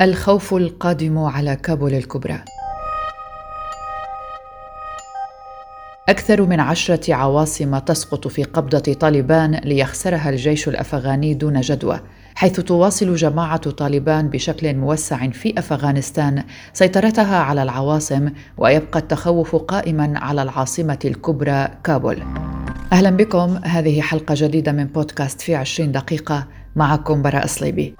الخوف القادم على كابول الكبرى. أكثر من عشرة عواصم تسقط في قبضة طالبان ليخسرها الجيش الأفغاني دون جدوى حيث تواصل جماعة طالبان بشكل موسع في أفغانستان سيطرتها على العواصم ويبقى التخوف قائما على العاصمة الكبرى كابول. أهلا بكم هذه حلقة جديدة من بودكاست في عشرين دقيقة معكم براء صليبي.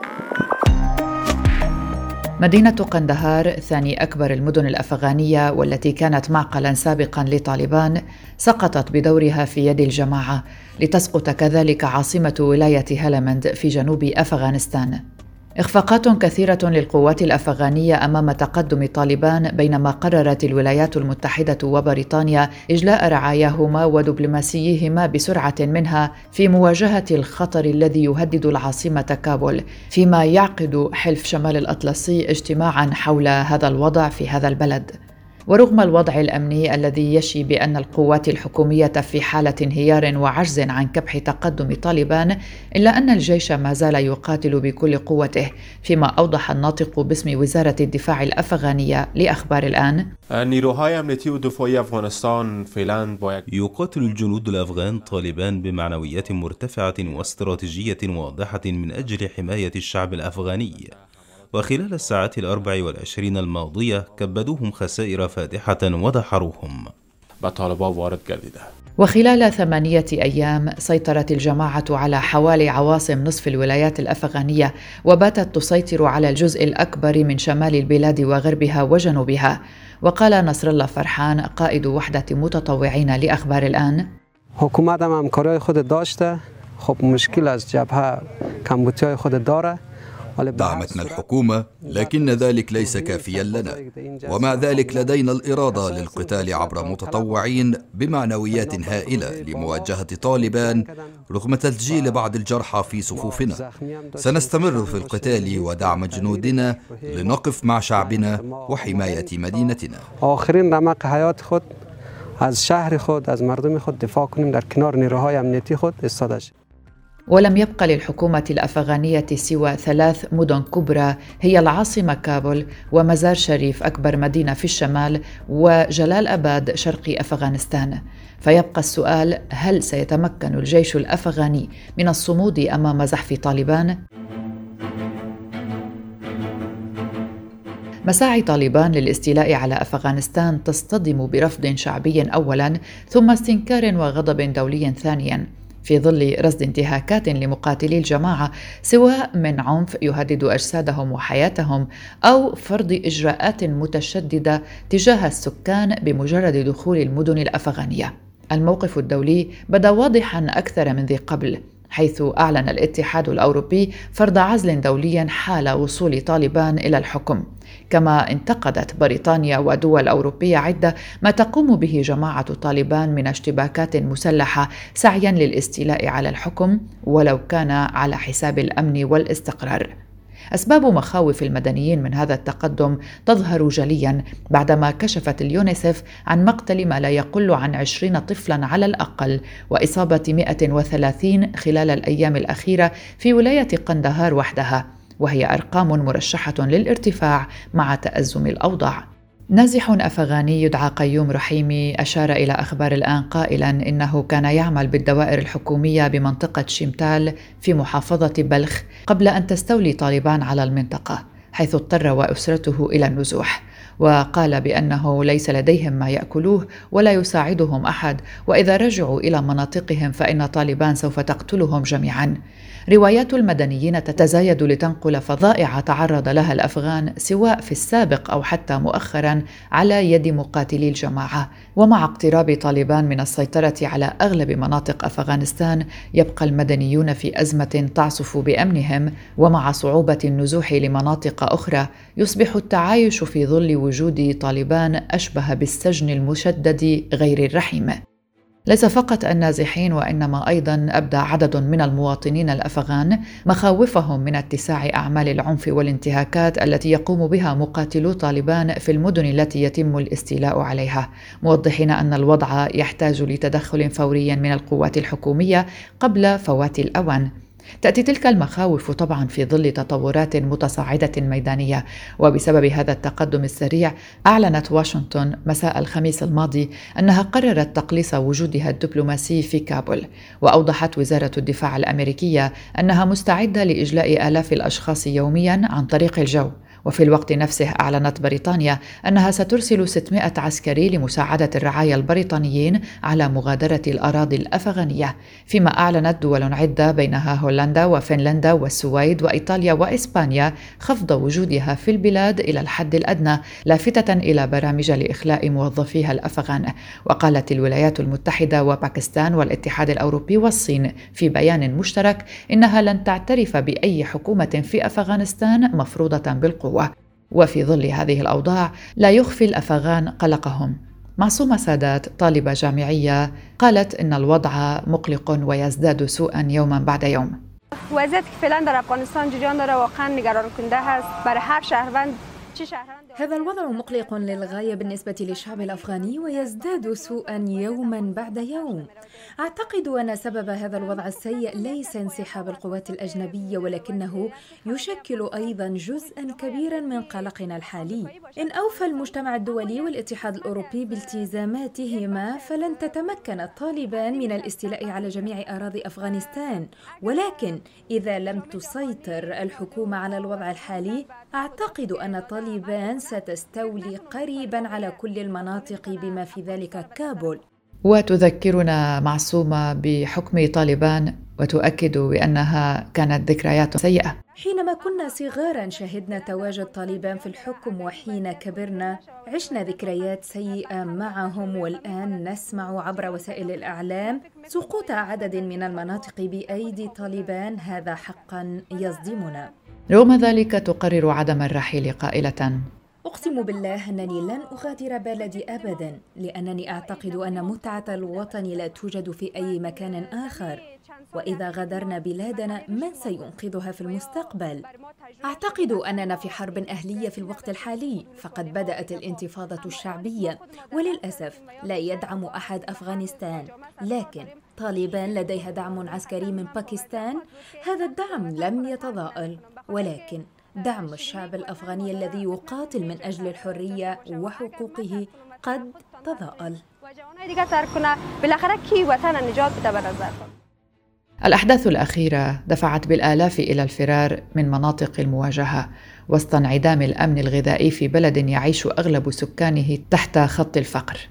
مدينة قندهار ثاني أكبر المدن الأفغانية والتي كانت معقلا سابقا لطالبان سقطت بدورها في يد الجماعة لتسقط كذلك عاصمة ولاية هلمند في جنوب أفغانستان. إخفاقات كثيرة للقوات الأفغانية أمام تقدم طالبان بينما قررت الولايات المتحدة وبريطانيا إجلاء رعاياهما ودبلوماسيهما بسرعة منها في مواجهة الخطر الذي يهدد العاصمة كابول، فيما يعقد حلف شمال الأطلسي اجتماعا حول هذا الوضع في هذا البلد. ورغم الوضع الأمني الذي يشي بأن القوات الحكومية في حالة انهيار وعجز عن كبح تقدم طالبان إلا أن الجيش ما زال يقاتل بكل قوته فيما أوضح الناطق باسم وزارة الدفاع الأفغانية لأخبار الآن. يقاتل الجنود الأفغان طالبان بمعنويات مرتفعة واستراتيجية واضحة من أجل حماية الشعب الأفغاني. وخلال الساعات الأربع والعشرين الماضية كبدوهم خسائر فادحة ودحروهم وخلال ثمانية أيام سيطرت الجماعة على حوالي عواصم نصف الولايات الأفغانية وباتت تسيطر على الجزء الأكبر من شمال البلاد وغربها وجنوبها. وقال نصر الله فرحان قائد وحدة متطوعين لأخبار الآن هم همکاری خود داشته. خب مشکل از جبهه کمبوتی خود داره. دعمتنا الحكومة لكن ذلك ليس كافيا لنا. ومع ذلك لدينا الإرادة للقتال عبر متطوعين بمعنويات هائلة لمواجهة طالبان رغم تسجيل بعض الجرحى في صفوفنا. سنستمر في القتال ودعم جنودنا لنقف مع شعبنا وحماية مدينتنا. آخرین رمق حیات خود از شهر خود از مردم خود دفاع کنیم در کنار نیروهای امنیتی خود استاده ولم يبق للحكومة الأفغانية سوى ثلاث مدن كبرى هي العاصمة كابول ومزار شريف أكبر مدينة في الشمال وجلال أباد شرقي أفغانستان فيبقى السؤال هل سيتمكن الجيش الأفغاني من الصمود أمام زحف طالبان؟ مساعي طالبان للاستيلاء على أفغانستان تصطدم برفض شعبي اولا ثم استنكار وغضب دولي ثانيا في ظل رصد انتهاكات لمقاتلي الجماعة سواء من عنف يهدد أجسادهم وحياتهم أو فرض إجراءات متشددة تجاه السكان بمجرد دخول المدن الأفغانية. الموقف الدولي بدا واضحا أكثر من ذي قبل. حيث أعلن الاتحاد الأوروبي فرض عزل دولي حال وصول طالبان إلى الحكم. كما انتقدت بريطانيا ودول أوروبية عدة ما تقوم به جماعة طالبان من اشتباكات مسلحة سعيا للاستيلاء على الحكم ولو كان على حساب الأمن والاستقرار. أسباب مخاوف المدنيين من هذا التقدم تظهر جليا بعدما كشفت اليونيسف عن مقتل ما لا يقل عن عشرين طفلا على الأقل وإصابة 130 خلال الأيام الأخيرة في ولاية قندهار وحدها وهي أرقام مرشحة للارتفاع مع تأزم الأوضاع. نازح أفغاني يدعى قيوم رحيمي أشار إلى أخبار الآن قائلا إنه كان يعمل بالدوائر الحكومية بمنطقة شيمتال في محافظة بلخ قبل أن تستولي طالبان على المنطقة حيث اضطر وأسرته إلى النزوح. وقال بأنه ليس لديهم ما يأكلوه ولا يساعدهم أحد وإذا رجعوا إلى مناطقهم فإن طالبان سوف تقتلهم جميعا. روايات المدنيين تتزايد لتنقل فظائع تعرض لها الأفغان سواء في السابق أو حتى مؤخرا على يد مقاتلي الجماعة ومع اقتراب طالبان من السيطرة على أغلب مناطق أفغانستان يبقى المدنيون في أزمة تعصف بأمنهم ومع صعوبة النزوح لمناطق أخرى يصبح التعايش في ظل وجود طالبان أشبه بالسجن المشدد غير الرحيم. ليس فقط النازحين وإنما أيضا أبدى عدد من المواطنين الأفغان مخاوفهم من اتساع أعمال العنف والانتهاكات التي يقوم بها مقاتلو طالبان في المدن التي يتم الاستيلاء عليها. موضحين أن الوضع يحتاج لتدخل فوري من القوات الحكومية قبل فوات الأوان. تأتي تلك المخاوف طبعا في ظل تطورات متصاعدة ميدانية وبسبب هذا التقدم السريع أعلنت واشنطن مساء الخميس الماضي أنها قررت تقليص وجودها الدبلوماسي في كابول وأوضحت وزارة الدفاع الأمريكية أنها مستعدة لإجلاء آلاف الأشخاص يوميا عن طريق الجو. وفي الوقت نفسه أعلنت بريطانيا أنها سترسل 600 عسكري لمساعدة الرعايا البريطانيين على مغادرة الأراضي الأفغانية. فيما أعلنت دول عدة بينها هولندا وفنلندا والسويد وإيطاليا وإسبانيا خفض وجودها في البلاد إلى الحد الأدنى لافتة إلى برامج لإخلاء موظفيها الأفغان. وقالت الولايات المتحدة وباكستان والاتحاد الأوروبي والصين في بيان مشترك إنها لن تعترف بأي حكومة في أفغانستان مفروضة بالقوة. القوة وفي ظل هذه الأوضاع لا يخفي الأفغان قلقهم. معصومة سادات طالبة جامعية قالت إن الوضع مقلق ويزداد سوءا يوما بعد يوم. فعلا در افغانستان جریان داره واقعا نگران کننده هست. برای هر شهروند هذا الوضع مقلق للغاية بالنسبة للشعب الأفغاني ويزداد سوءا يوما بعد يوم. أعتقد أن سبب هذا الوضع السيء ليس انسحاب القوات الأجنبية ولكنه يشكل أيضا جزءا كبيرا من قلقنا الحالي. إن أوفى المجتمع الدولي والاتحاد الأوروبي بالتزاماتهما فلن تتمكن الطالبان من الاستيلاء على جميع أراضي أفغانستان. ولكن إذا لم تسيطر الحكومة على الوضع الحالي أعتقد أن طالبان ستستولي قريبا على كل المناطق بما في ذلك كابول. وتذكرنا معصومة بحكم طالبان وتؤكد بأنها كانت ذكريات سيئة. حينما كنا صغارا شهدنا تواجد طالبان في الحكم وحين كبرنا عشنا ذكريات سيئة معهم والآن نسمع عبر وسائل الإعلام سقوط عدد من المناطق بأيدي طالبان. هذا حقا يصدمنا. رغم ذلك تقرر عدم الرحيل قائلة. أقسم بالله أنني لن أغادر بلدي أبدا لأنني أعتقد أن متعة الوطن لا توجد في أي مكان آخر. وإذا غادرنا بلادنا من سينقذها في المستقبل؟ أعتقد أننا في حرب أهلية في الوقت الحالي فقد بدأت الانتفاضة الشعبية. وللأسف لا يدعم أحد أفغانستان. لكن طالبان لديها دعم عسكري من باكستان؟ هذا الدعم لم يتضاءل. ولكن دعم الشعب الأفغاني الذي يقاتل من أجل الحرية وحقوقه قد تضاءل الأحداث الأخيرة دفعت بالآلاف إلى الفرار من مناطق المواجهة وسط انعدام الأمن الغذائي في بلد يعيش أغلب سكانه تحت خط الفقر.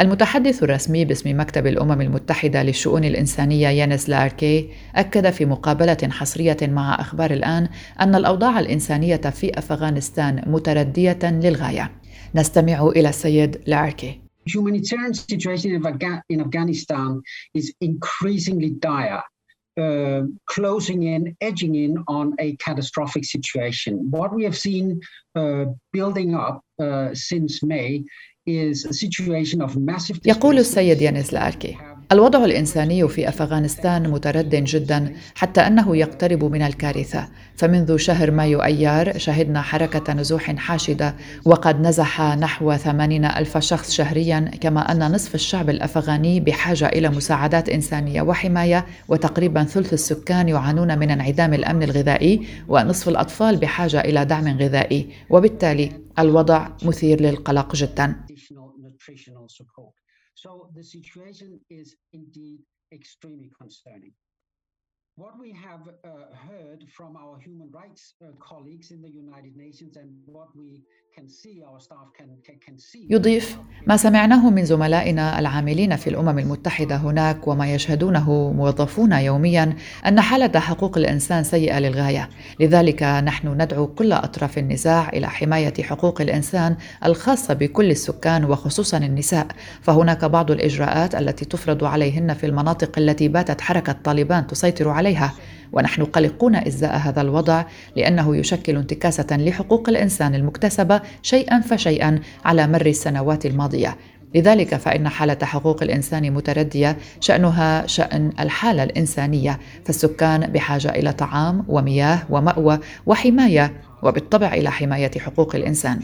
المتحدث الرسمي باسم مكتب الأمم المتحدة للشؤون الإنسانية يانس لاركي أكد في مقابلة حصرية مع أخبار الآن أن الأوضاع الإنسانية في أفغانستان متردية للغاية نستمع إلى السيد لاركي humanitarian situation in Afghanistan is increasingly dire. Uh, closing in, edging in on a catastrophic situation. What we have seen uh, building up uh, since May يقول السيد يانس لاركي الوضع الإنساني في أفغانستان مترد جدا حتى أنه يقترب من الكارثة. فمنذ شهر مايو أيار شهدنا حركة نزوح حاشدة وقد نزح نحو ثمانين ألف شخص شهريا كما أن نصف الشعب الأفغاني بحاجة إلى مساعدات إنسانية وحماية وتقريبا ثلث السكان يعانون من انعدام الأمن الغذائي ونصف الأطفال بحاجة إلى دعم غذائي. وبالتالي الوضع مثير للقلق جدا. So the situation is indeed extremely concerning. What we have uh, heard from our human rights uh, colleagues in the United Nations and what we يضيف ما سمعناه من زملائنا العاملين في الأمم المتحدة هناك وما يشهدونه موظفون يوميا أن حالة حقوق الإنسان سيئة للغاية، لذلك نحن ندعو كل أطراف النزاع إلى حماية حقوق الإنسان الخاصة بكل السكان وخصوصا النساء، فهناك بعض الإجراءات التي تفرض عليهن في المناطق التي باتت حركة طالبان تسيطر عليها. ونحن قلقون إزاء هذا الوضع لأنه يشكل انتكاسة لحقوق الإنسان المكتسبة شيئا فشيئا على مر السنوات الماضية. لذلك فإن حالة حقوق الإنسان متردية شأنها شأن الحالة الإنسانية. فالسكان بحاجة إلى طعام ومياه ومأوى وحماية وبالطبع إلى حماية حقوق الإنسان.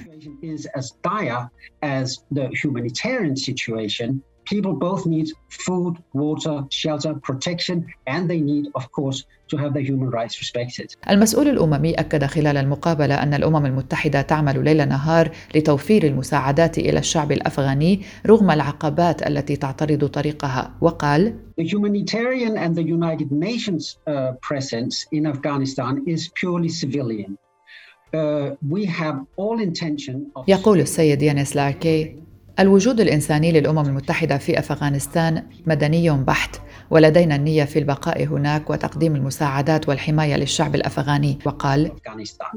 People both need food, water, shelter, protection, and they need, of course, to have their human rights respected. المسؤول الأممي أكد خلال المقابلة أن الأمم المتحدة تعمل ليل نهار لتوفير المساعدات إلى الشعب الأفغاني رغم العقبات التي تعترض طريقها وقال The humanitarian and the United Nations uh, presence in Afghanistan is purely civilian. Uh, we have all intention of... يقول السيد يانس لاركي الوجود الإنساني للأمم المتحدة في أفغانستان مدني بحت ولدينا النية في البقاء هناك وتقديم المساعدات والحماية للشعب الأفغاني وقال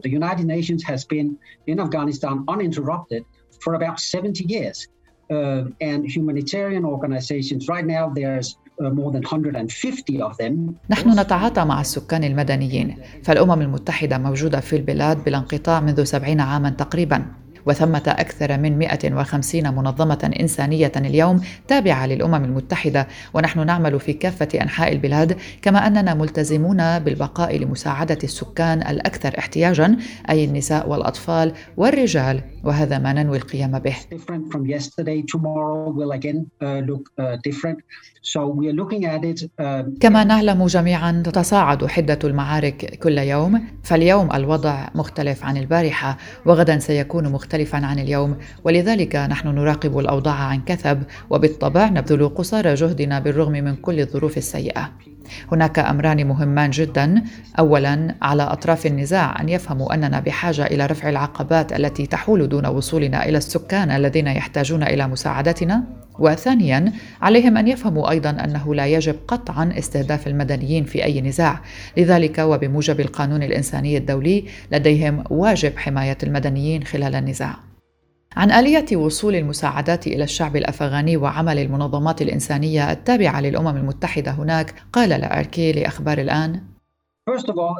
The United Nations has been in Afghanistan uninterrupted for about 70 years. Uh, and humanitarian organizations right now there's uh, more than 150 of them. نحن نتعاطى مع السكان المدنيين فالأمم المتحدة موجودة في البلاد بلا انقطاع منذ 70 عاما تقريبا وثمة أكثر من 150 منظمة إنسانية اليوم تابعة للأمم المتحدة. ونحن نعمل في كافة أنحاء البلاد كما أننا ملتزمون بالبقاء لمساعدة السكان الأكثر احتياجا أي النساء والأطفال والرجال. وهذا ما ننوي القيام به. كما نعلم جميعا تتصاعد حدة المعارك كل يوم. فاليوم الوضع مختلف عن البارحة وغدا سيكون مختلفا عن اليوم. ولذلك نحن نراقب الأوضاع عن كثب وبالطبع نبذل قصارى جهدنا بالرغم من كل الظروف السيئة. هناك أمران مهمان جدا. اولا على أطراف النزاع أن يفهموا أننا بحاجة إلى رفع العقبات التي تحول دون وصولنا إلى السكان الذين يحتاجون إلى مساعدتنا. وثانيا عليهم أن يفهموا أيضا أنه لا يجب قطعا استهداف المدنيين في أي نزاع. لذلك وبموجب القانون الإنساني الدولي لديهم واجب حماية المدنيين خلال النزاع. عن آلية وصول المساعدات إلى الشعب الأفغاني وعمل المنظمات الإنسانية التابعة للأمم المتحدة هناك قال لأركي لأخبار الآن First of all,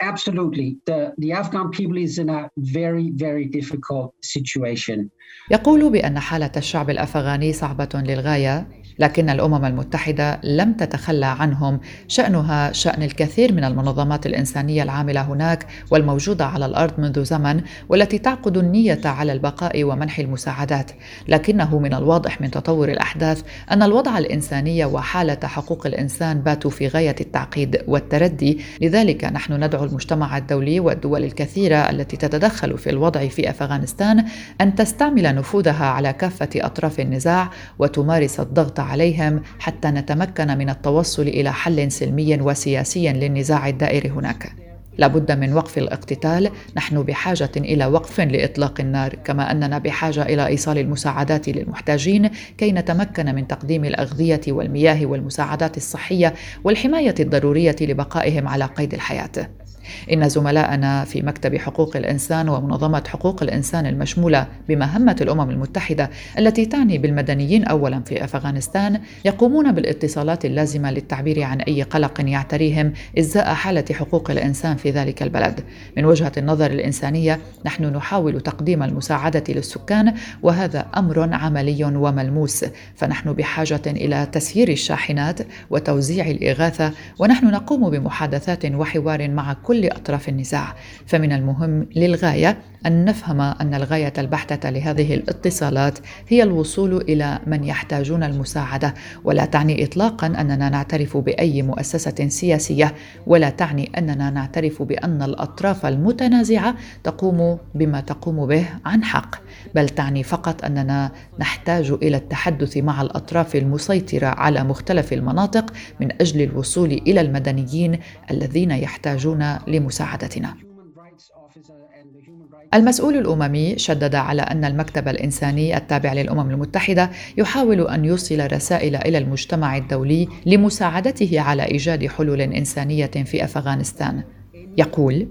absolutely. The, the Afghan people is in a very, very difficult situation. يقول بأن حالة الشعب الأفغاني صعبة للغاية لكن الأمم المتحدة لم تتخلى عنهم. شأنها شأن الكثير من المنظمات الإنسانية العاملة هناك والموجودة على الأرض منذ زمن والتي تعقد النية على البقاء ومنح المساعدات. لكنه من الواضح من تطور الأحداث أن الوضع الإنساني وحالة حقوق الإنسان باتوا في غاية التعقيد والتردي. لذلك نحن ندعو المجتمع الدولي والدول الكثيرة التي تتدخل في الوضع في أفغانستان أن تستعمل نفوذها على كافة أطراف النزاع وتمارس الضغط عليهم حتى نتمكن من التوصل إلى حل سلمي وسياسي للنزاع الدائر هناك. لابد من وقف الاقتتال. نحن بحاجة إلى وقف لإطلاق النار كما أننا بحاجة إلى إيصال المساعدات للمحتاجين كي نتمكن من تقديم الأغذية والمياه والمساعدات الصحية والحماية الضرورية لبقائهم على قيد الحياة. إن زملائنا في مكتب حقوق الإنسان ومنظمة حقوق الإنسان المشمولة بمهمة الأمم المتحدة التي تعني بالمدنيين أولا في أفغانستان يقومون بالاتصالات اللازمة للتعبير عن أي قلق يعتريهم إزاء حالة حقوق الإنسان في ذلك البلد. من وجهة النظر الإنسانية نحن نحاول تقديم المساعدة للسكان وهذا أمر عملي وملموس فنحن بحاجة إلى تسيير الشاحنات وتوزيع الإغاثة ونحن نقوم بمحادثات وحوار مع كل كل اطراف النزاع. فمن المهم للغاية أن نفهم أن الغاية البحتة لهذه الاتصالات هي الوصول إلى من يحتاجون المساعدة ولا تعني اطلاقا أننا نعترف بأي مؤسسة سياسية ولا تعني أننا نعترف بأن الأطراف المتنازعة تقوم بما تقوم به عن حق بل تعني فقط أننا نحتاج إلى التحدث مع الأطراف المسيطرة على مختلف المناطق من أجل الوصول إلى المدنيين الذين يحتاجون لمساعدتنا المسؤول الاممي شدد على ان المكتب الانساني التابع للامم المتحده يحاول ان يوصل رسائل إلى المجتمع الدولي لمساعدته على ايجاد حلول انسانيه في افغانستان يقول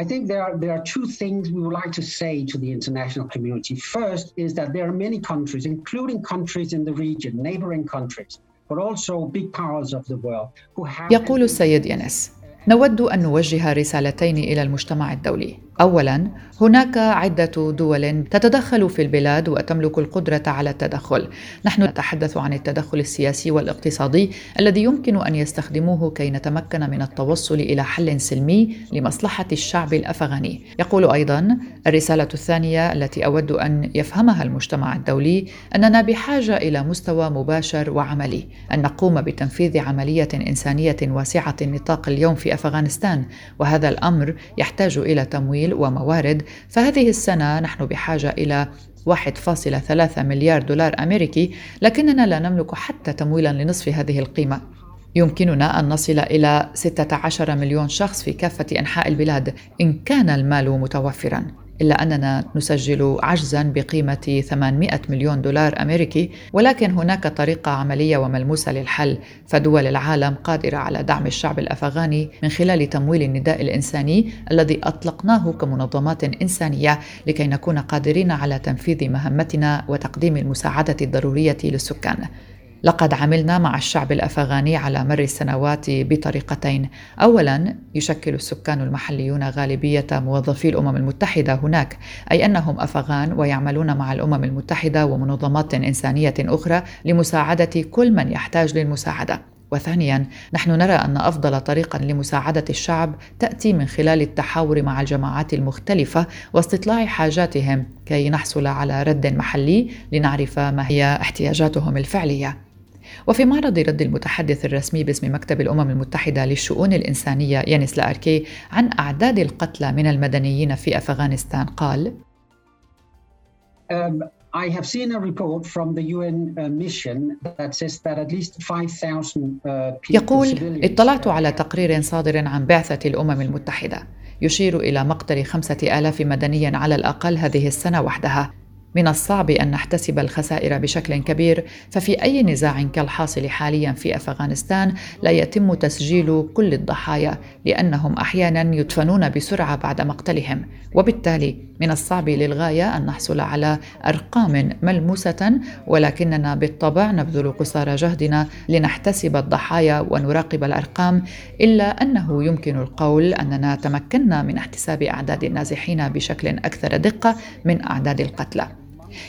I think there are, there are two things we would like to say to the international community. First is that there are many countries, including countries in the region, neighboring countries, but also big powers of the world, who have. يقول السيد ينس نود أن نوجه رسالتين إلى المجتمع الدولي. اولا هناك عدة دول تتدخل في البلاد وتملك القدرة على التدخل. نحن نتحدث عن التدخل السياسي والاقتصادي الذي يمكن أن يستخدموه كي نتمكن من التوصل إلى حل سلمي لمصلحة الشعب الأفغاني. يقول أيضا الرسالة الثانية التي أود أن يفهمها المجتمع الدولي أننا بحاجة إلى مستوى مباشر وعملي. أن نقوم بتنفيذ عملية إنسانية واسعة النطاق اليوم في أفغانستان وهذا الأمر يحتاج إلى تمويل وموارد فهذه السنة نحن بحاجة إلى 1.3 مليار دولار أمريكي لكننا لا نملك حتى تمويلا لنصف هذه القيمة. يمكننا أن نصل إلى 16 مليون شخص في كافة أنحاء البلاد إن كان المال متوفرا. إلا أننا نسجل عجزا بقيمة 800 مليون دولار أمريكي ولكن هناك طريقة عملية وملموسة للحل. فدول العالم قادرة على دعم الشعب الأفغاني من خلال تمويل النداء الإنساني الذي أطلقناه كمنظمات إنسانية لكي نكون قادرين على تنفيذ مهمتنا وتقديم المساعدة الضرورية للسكان. لقد عملنا مع الشعب الأفغاني على مر السنوات بطريقتين. اولا يشكل السكان المحليون غالبية موظفي الأمم المتحدة هناك أي أنهم أفغان ويعملون مع الأمم المتحدة ومنظمات إنسانية أخرى لمساعدة كل من يحتاج للمساعدة. وثانيا نحن نرى أن أفضل طريقا لمساعدة الشعب تأتي من خلال التحاور مع الجماعات المختلفة واستطلاع حاجاتهم كي نحصل على رد محلي لنعرف ما هي احتياجاتهم الفعلية. وفي معرض رد المتحدث الرسمي باسم مكتب الأمم المتحدة للشؤون الإنسانية يانس لأركي عن أعداد القتلى من المدنيين في أفغانستان قال um, I have seen a report from the UN uh, mission that says that at least 5,000 uh, يقول اطلعت على تقرير صادر عن بعثة الأمم المتحدة. يشير إلى مقتل خمسة آلاف مدني على الأقل هذه السنة وحدها. من الصعب أن نحتسب الخسائر بشكل كبير ففي أي نزاع كالحاصل حاليا في أفغانستان لا يتم تسجيل كل الضحايا لأنهم أحيانا يدفنون بسرعة بعد مقتلهم. وبالتالي من الصعب للغاية أن نحصل على أرقام ملموسة ولكننا بالطبع نبذل قصارى جهدنا لنحتسب الضحايا ونراقب الأرقام إلا أنه يمكن القول أننا تمكنا من احتساب أعداد النازحين بشكل أكثر دقة من أعداد القتلى.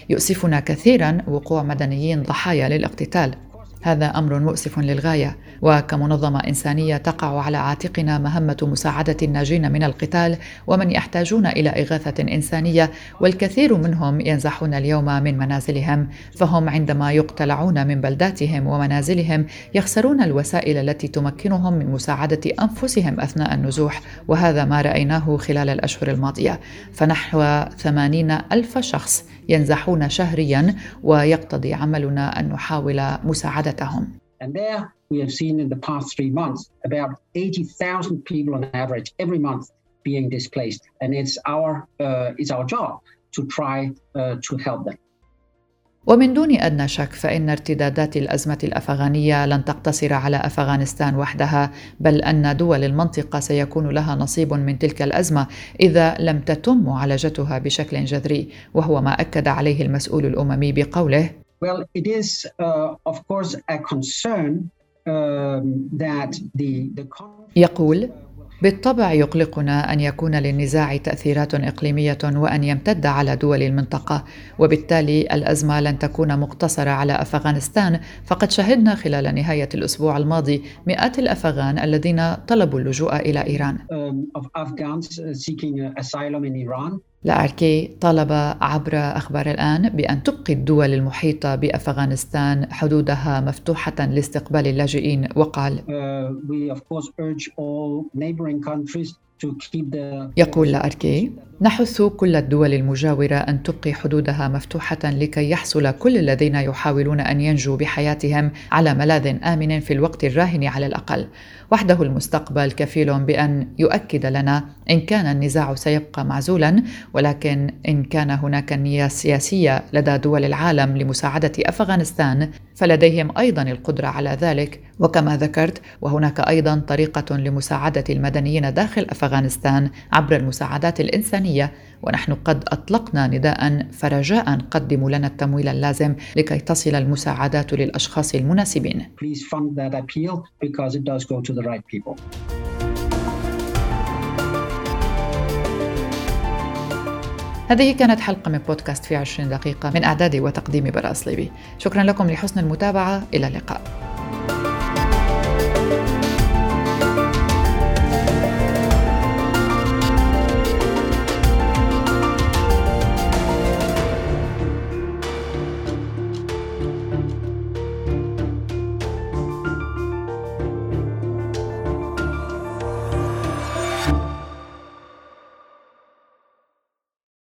يؤسفنا كثيرا وقوع مدنيين ضحايا للاقتتال. هذا أمر مؤسف للغاية وكمنظمة إنسانية تقع على عاتقنا مهمة مساعدة الناجين من القتال ومن يحتاجون إلى إغاثة إنسانية والكثير منهم ينزحون اليوم من منازلهم فهم عندما يقتلعون من بلداتهم ومنازلهم يخسرون الوسائل التي تمكنهم من مساعدة أنفسهم أثناء النزوح وهذا ما رأيناه خلال الأشهر الماضية. فنحو ثمانين ألف شخص ينزحون شهريا ويقتضي عملنا أن نحاول مساعدتهم And there we have seen in the past three months about 80,000 people on average every month being displaced. And it's our, uh, it's our job to try uh, to help them. ومن دون أدنى شك فإن ارتدادات الأزمة الأفغانية لن تقتصر على أفغانستان وحدها بل أن دول المنطقة سيكون لها نصيب من تلك الأزمة إذا لم تتم معالجتها بشكل جذري وهو ما أكد عليه المسؤول الأممي بقوله Well, it is, uh, of course, a concern um, that the, the يقول بالطبع يقلقنا أن يكون للنزاع تأثيرات إقليمية وأن يمتد على دول المنطقة وبالتالي الأزمة لن تكون مقتصرة على أفغانستان. فقد شهدنا خلال نهاية الأسبوع الماضي مئات الأفغان الذين طلبوا اللجوء إلى إيران. لاركي طلب عبر أخبار الآن بأن تبقي الدول المحيطة بأفغانستان حدودها مفتوحة لاستقبال اللاجئين وقال يقول لاركي نحث كل الدول المجاورة أن تبقي حدودها مفتوحة لكي يحصل كل الذين يحاولون أن ينجوا بحياتهم على ملاذ آمن في الوقت الراهن على الأقل. وحده المستقبل كفيل بأن يؤكد لنا إن كان النزاع سيبقى معزولا ولكن إن كان هناك نية سياسية لدى دول العالم لمساعدة أفغانستان فلديهم أيضا القدرة على ذلك. وكما ذكرت وهناك أيضا طريقة لمساعدة المدنيين داخل أفغانستان عبر المساعدات الإنسانية ونحن قد أطلقنا نداء فرجاء قدموا لنا التمويل اللازم لكي تصل المساعدات للأشخاص المناسبين. هذه كانت حلقة من بودكاست في 20 دقيقة من إعدادي وتقديمي براء صليبي شكرا لكم لحسن المتابعة. إلى اللقاء.